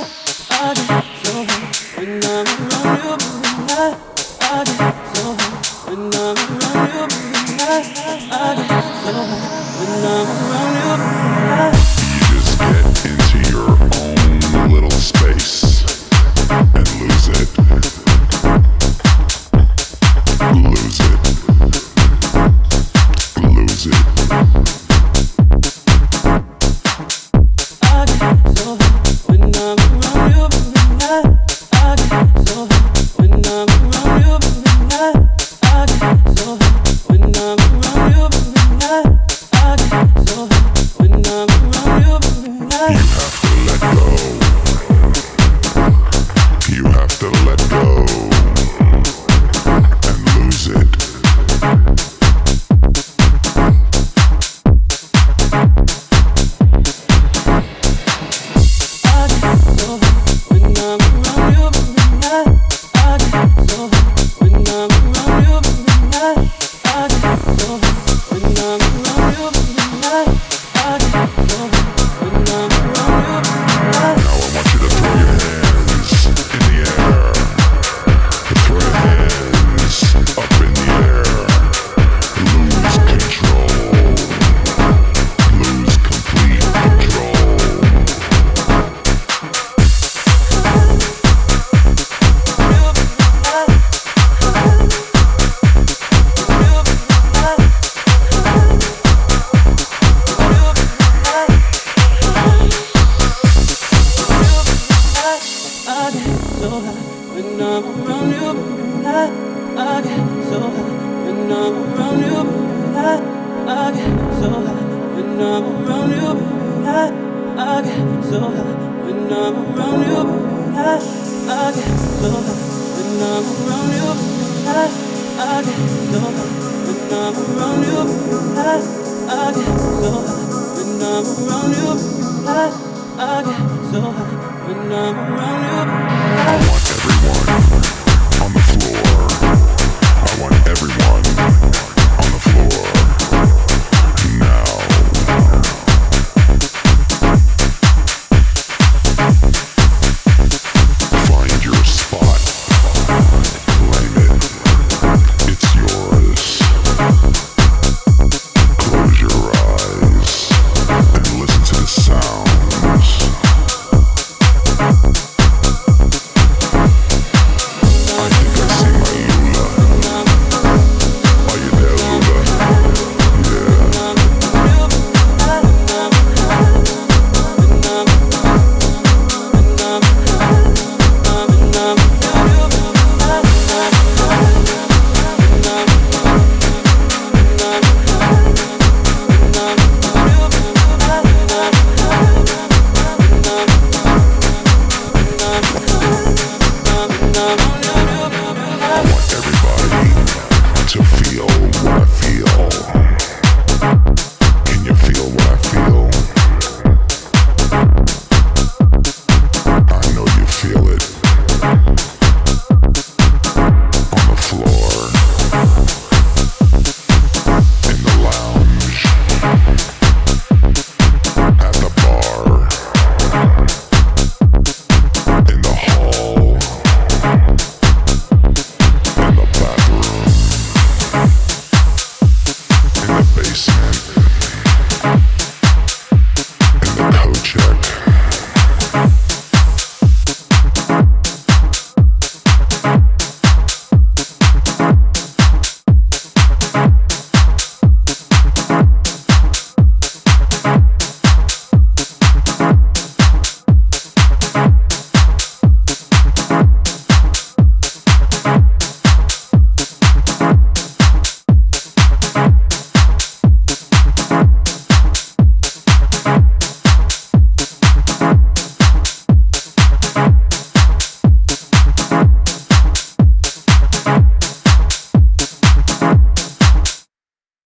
You I want everyone Bye.